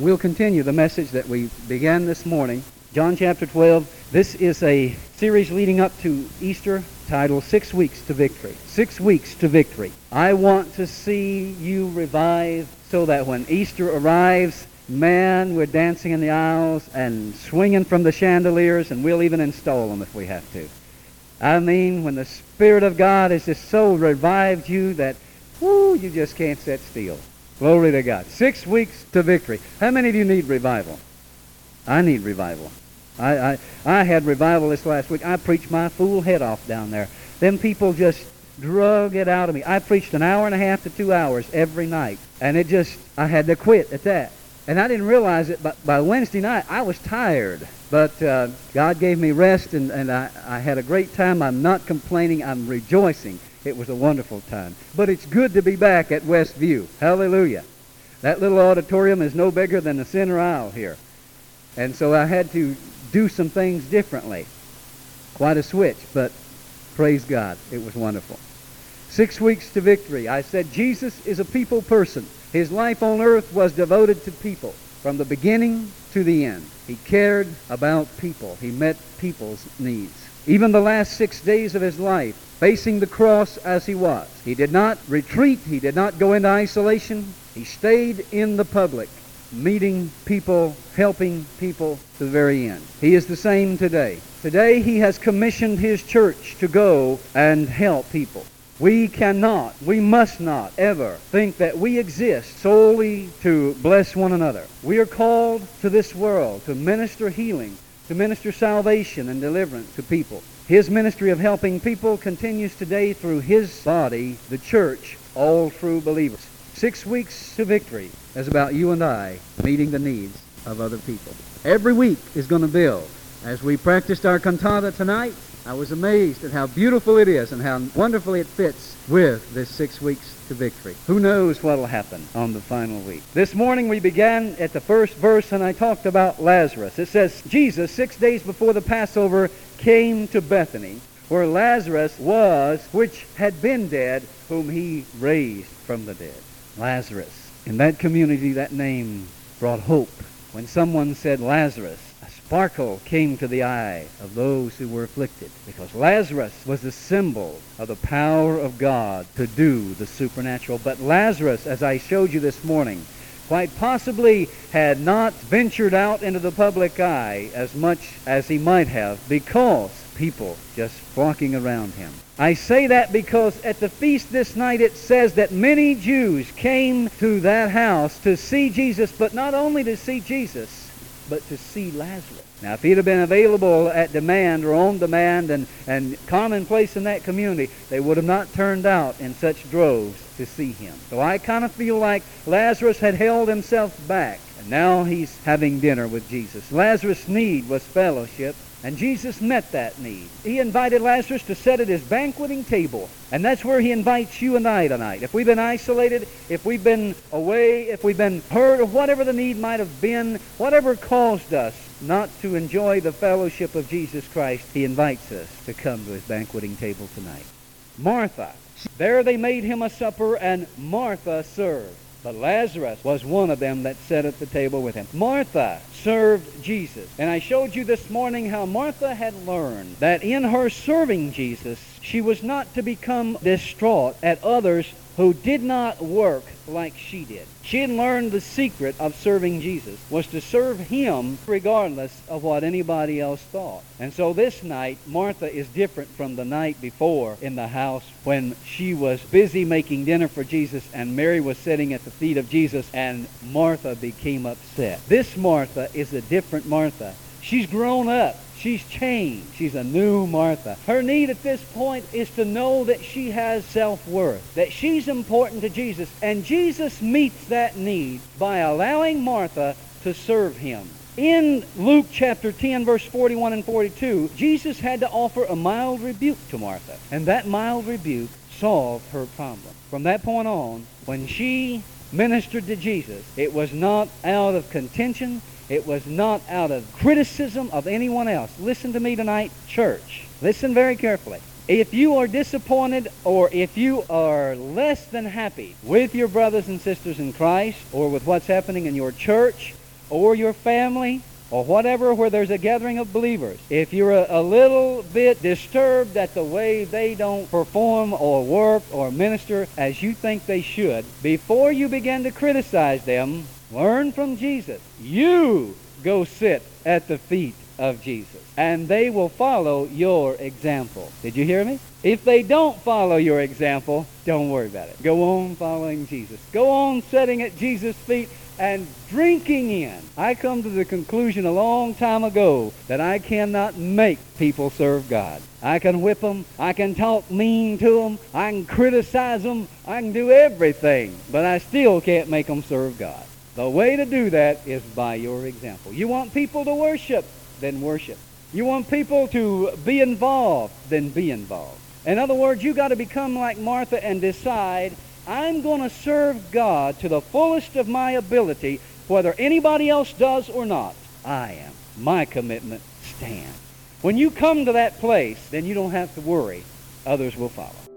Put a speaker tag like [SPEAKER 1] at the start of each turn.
[SPEAKER 1] will continue the message that we began this morning. John chapter 12. This is a series leading up to Easter titled Six Weeks to Victory. Six Weeks to Victory. I want to see you revive so that when Easter arrives, man, we're dancing in the aisles and swinging from the chandeliers, and we'll even install them if we have to. I mean, when the Spirit of God has just so revived you that, whoo, you just can't sit still. Glory to God. Six weeks to victory. How many of you need revival? I need revival. I, I, I had revival this last week. I preached my fool head off down there. Them people just drug it out of me. I preached an hour and a half to two hours every night. And it just, I had to quit at that. And I didn't realize it, but by Wednesday night, I was tired. But uh, God gave me rest, and, and I, I had a great time. I'm not complaining. I'm rejoicing. It was a wonderful time. But it's good to be back at Westview. Hallelujah. That little auditorium is no bigger than the center aisle here. And so I had to do some things differently. Quite a switch, but praise God. It was wonderful. Six weeks to victory. I said Jesus is a people person. His life on earth was devoted to people from the beginning to the end. He cared about people. He met people's needs. Even the last six days of his life, facing the cross as he was, he did not retreat. He did not go into isolation. He stayed in the public, meeting people, helping people to the very end. He is the same today. Today he has commissioned his church to go and help people. We cannot, we must not ever think that we exist solely to bless one another. We are called to this world to minister healing, to minister salvation and deliverance to people. His ministry of helping people continues today through his body, the church, all true believers. Six weeks to victory is about you and I meeting the needs of other people. Every week is going to build. As we practiced our cantata tonight, I was amazed at how beautiful it is and how wonderfully it fits with this six weeks to victory. Who knows what will happen on the final week? This morning we began at the first verse and I talked about Lazarus. It says, Jesus, six days before the Passover, came to Bethany, where Lazarus was, which had been dead, whom he raised from the dead. Lazarus. In that community, that name brought hope. When someone said Lazarus, sparkle came to the eye of those who were afflicted because Lazarus was the symbol of the power of God to do the supernatural. But Lazarus, as I showed you this morning, quite possibly had not ventured out into the public eye as much as he might have because people just flocking around him. I say that because at the feast this night it says that many Jews came to that house to see Jesus, but not only to see Jesus, but to see Lazarus. Now, if he'd have been available at demand or on demand and, and commonplace in that community, they would have not turned out in such droves to see him. So I kind of feel like Lazarus had held himself back, and now he's having dinner with Jesus. Lazarus' need was fellowship, and Jesus met that need. He invited Lazarus to sit at his banqueting table. And that's where he invites you and I tonight. If we've been isolated, if we've been away, if we've been hurt, or whatever the need might have been, whatever caused us not to enjoy the fellowship of Jesus Christ, he invites us to come to his banqueting table tonight. Martha. There they made him a supper, and Martha served. But Lazarus was one of them that sat at the table with him. Martha served Jesus. And I showed you this morning how Martha had learned that in her serving Jesus, she was not to become distraught at others who did not work like she did. She had learned the secret of serving Jesus was to serve him regardless of what anybody else thought. And so this night, Martha is different from the night before in the house when she was busy making dinner for Jesus and Mary was sitting at the feet of Jesus and Martha became upset. This Martha is a different Martha. She's grown up. She's changed. She's a new Martha. Her need at this point is to know that she has self-worth, that she's important to Jesus. And Jesus meets that need by allowing Martha to serve him. In Luke chapter 10, verse 41 and 42, Jesus had to offer a mild rebuke to Martha. And that mild rebuke solved her problem. From that point on, when she ministered to Jesus, it was not out of contention, it was not out of criticism of anyone else. Listen to me tonight, church. Listen very carefully. If you are disappointed or if you are less than happy with your brothers and sisters in Christ or with what's happening in your church or your family or whatever where there's a gathering of believers, if you're a, a, little bit disturbed at the way they don't perform or work or minister as you think they should, before you begin to criticize them, learn from Jesus. You go sit at the feet of Jesus, and they will follow your example. Did you hear me? If they don't follow your example, don't worry about it. Go on following Jesus. Go on sitting at Jesus' feet and drinking in. I come to the conclusion a long time ago that I cannot make people serve God. I can whip them, I can talk mean to them, I can criticize them, I can do everything, but I still can't make them serve God. The way to do that is by your example. You want people to worship, then worship. You want people to be involved, then be involved. In other words, you got to become like Martha and decide I'm going to serve God to the fullest of my ability, whether anybody else does or not. I am. My commitment stands. When you come to that place, then you don't have to worry. Others will follow.